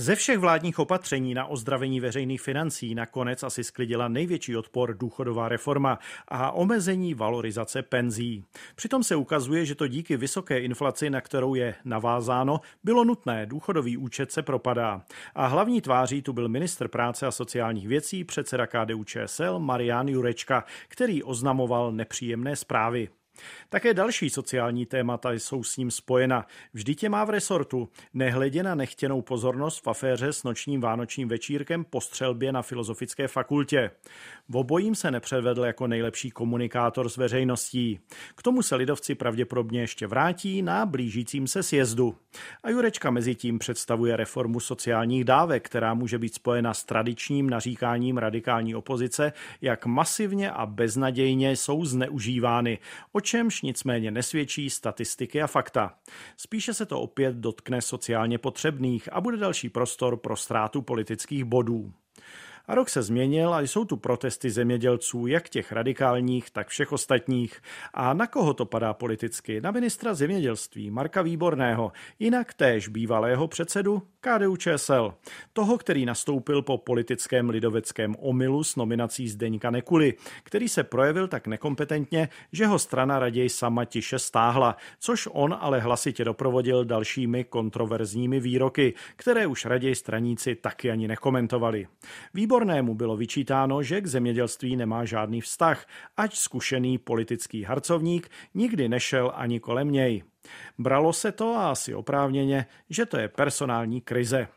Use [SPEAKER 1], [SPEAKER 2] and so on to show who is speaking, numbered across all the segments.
[SPEAKER 1] Ze všech vládních opatření na ozdravení veřejných financí nakonec asi sklidila největší odpor důchodová reforma a omezení valorizace penzí. Přitom se ukazuje, že to díky vysoké inflaci, na kterou je navázáno, bylo nutné, důchodový účet se propadá. A hlavní tváří tu byl ministr práce a sociálních věcí, předseda KDU ČSL Marian Jurečka, který oznamoval nepříjemné zprávy. Také další sociální témata jsou s ním spojena. Vždyť je má v resortu, nehledě na nechtěnou pozornost v aféře s nočním vánočním večírkem po střelbě na Filozofické fakultě. V obojím se nepřevedl jako nejlepší komunikátor s veřejností. K tomu se lidovci pravděpodobně ještě vrátí na blížícím se sjezdu. A Jurečka mezi tím představuje reformu sociálních dávek, která může být spojena s tradičním naříkáním radikální opozice, jak masivně a beznadějně jsou zneužívány, o čemž nicméně nesvědčí statistiky a fakta. Spíše se to opět dotkne sociálně potřebných a bude další prostor pro ztrátu politických bodů. A rok se změnil a jsou tu protesty zemědělců, jak těch radikálních, tak všech ostatních. A na koho to padá politicky? Na ministra zemědělství Marka Výborného, jinak též bývalého předsedu KDU ČSL. Toho, který nastoupil po politickém lidoveckém omylu s nominací Zdeňka Nekuly, který se projevil tak nekompetentně, že ho strana raději sama tiše stáhla, což on ale hlasitě doprovodil dalšími kontroverzními výroky, které už raději straníci taky ani nekomentovali. Výbor Výbornému bylo vyčítáno, že k zemědělství nemá žádný vztah, ať zkušený politický harcovník nikdy nešel ani kolem něj. Bralo se to a asi oprávněně, že to je personální krize.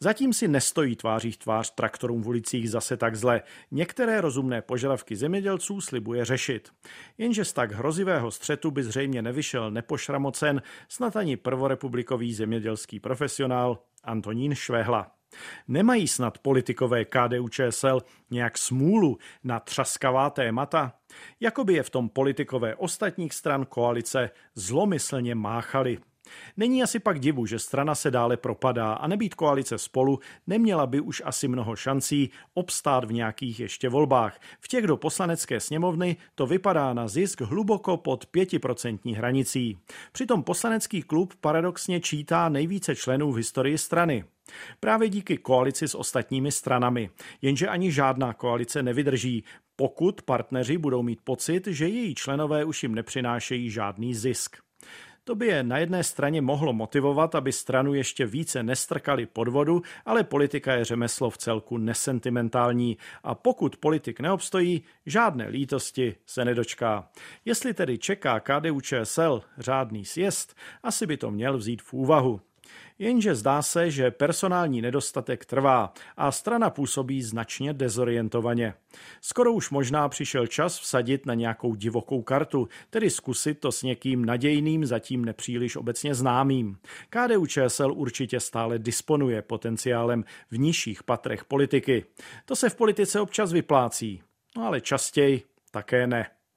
[SPEAKER 1] Zatím si nestojí tváří tvář traktorům v ulicích zase tak zle. Některé rozumné požadavky zemědělců slibuje řešit. Jenže z tak hrozivého střetu by zřejmě nevyšel nepošramocen snad ani prvorepublikový zemědělský profesionál Antonín Švehla. Nemají snad politikové KDU ČSL nějak smůlu na třaskavá témata? Jakoby je v tom politikové ostatních stran koalice zlomyslně máchali. Není asi pak divu, že strana se dále propadá a nebýt koalice spolu, neměla by už asi mnoho šancí obstát v nějakých ještě volbách. V těch do poslanecké sněmovny to vypadá na zisk hluboko pod pětiprocentní hranicí. Přitom poslanecký klub paradoxně čítá nejvíce členů v historii strany. Právě díky koalici s ostatními stranami. Jenže ani žádná koalice nevydrží, pokud partneři budou mít pocit, že její členové už jim nepřinášejí žádný zisk. To by je na jedné straně mohlo motivovat, aby stranu ještě více nestrkali pod vodu, ale politika je řemeslo v celku nesentimentální a pokud politik neobstojí, žádné lítosti se nedočká. Jestli tedy čeká KDU ČSL řádný sjezd, asi by to měl vzít v úvahu. Jenže zdá se, že personální nedostatek trvá a strana působí značně dezorientovaně. Skoro už možná přišel čas vsadit na nějakou divokou kartu, tedy zkusit to s někým nadějným, zatím nepříliš obecně známým. KDU ČSL určitě stále disponuje potenciálem v nižších patrech politiky. To se v politice občas vyplácí, no ale častěji také ne.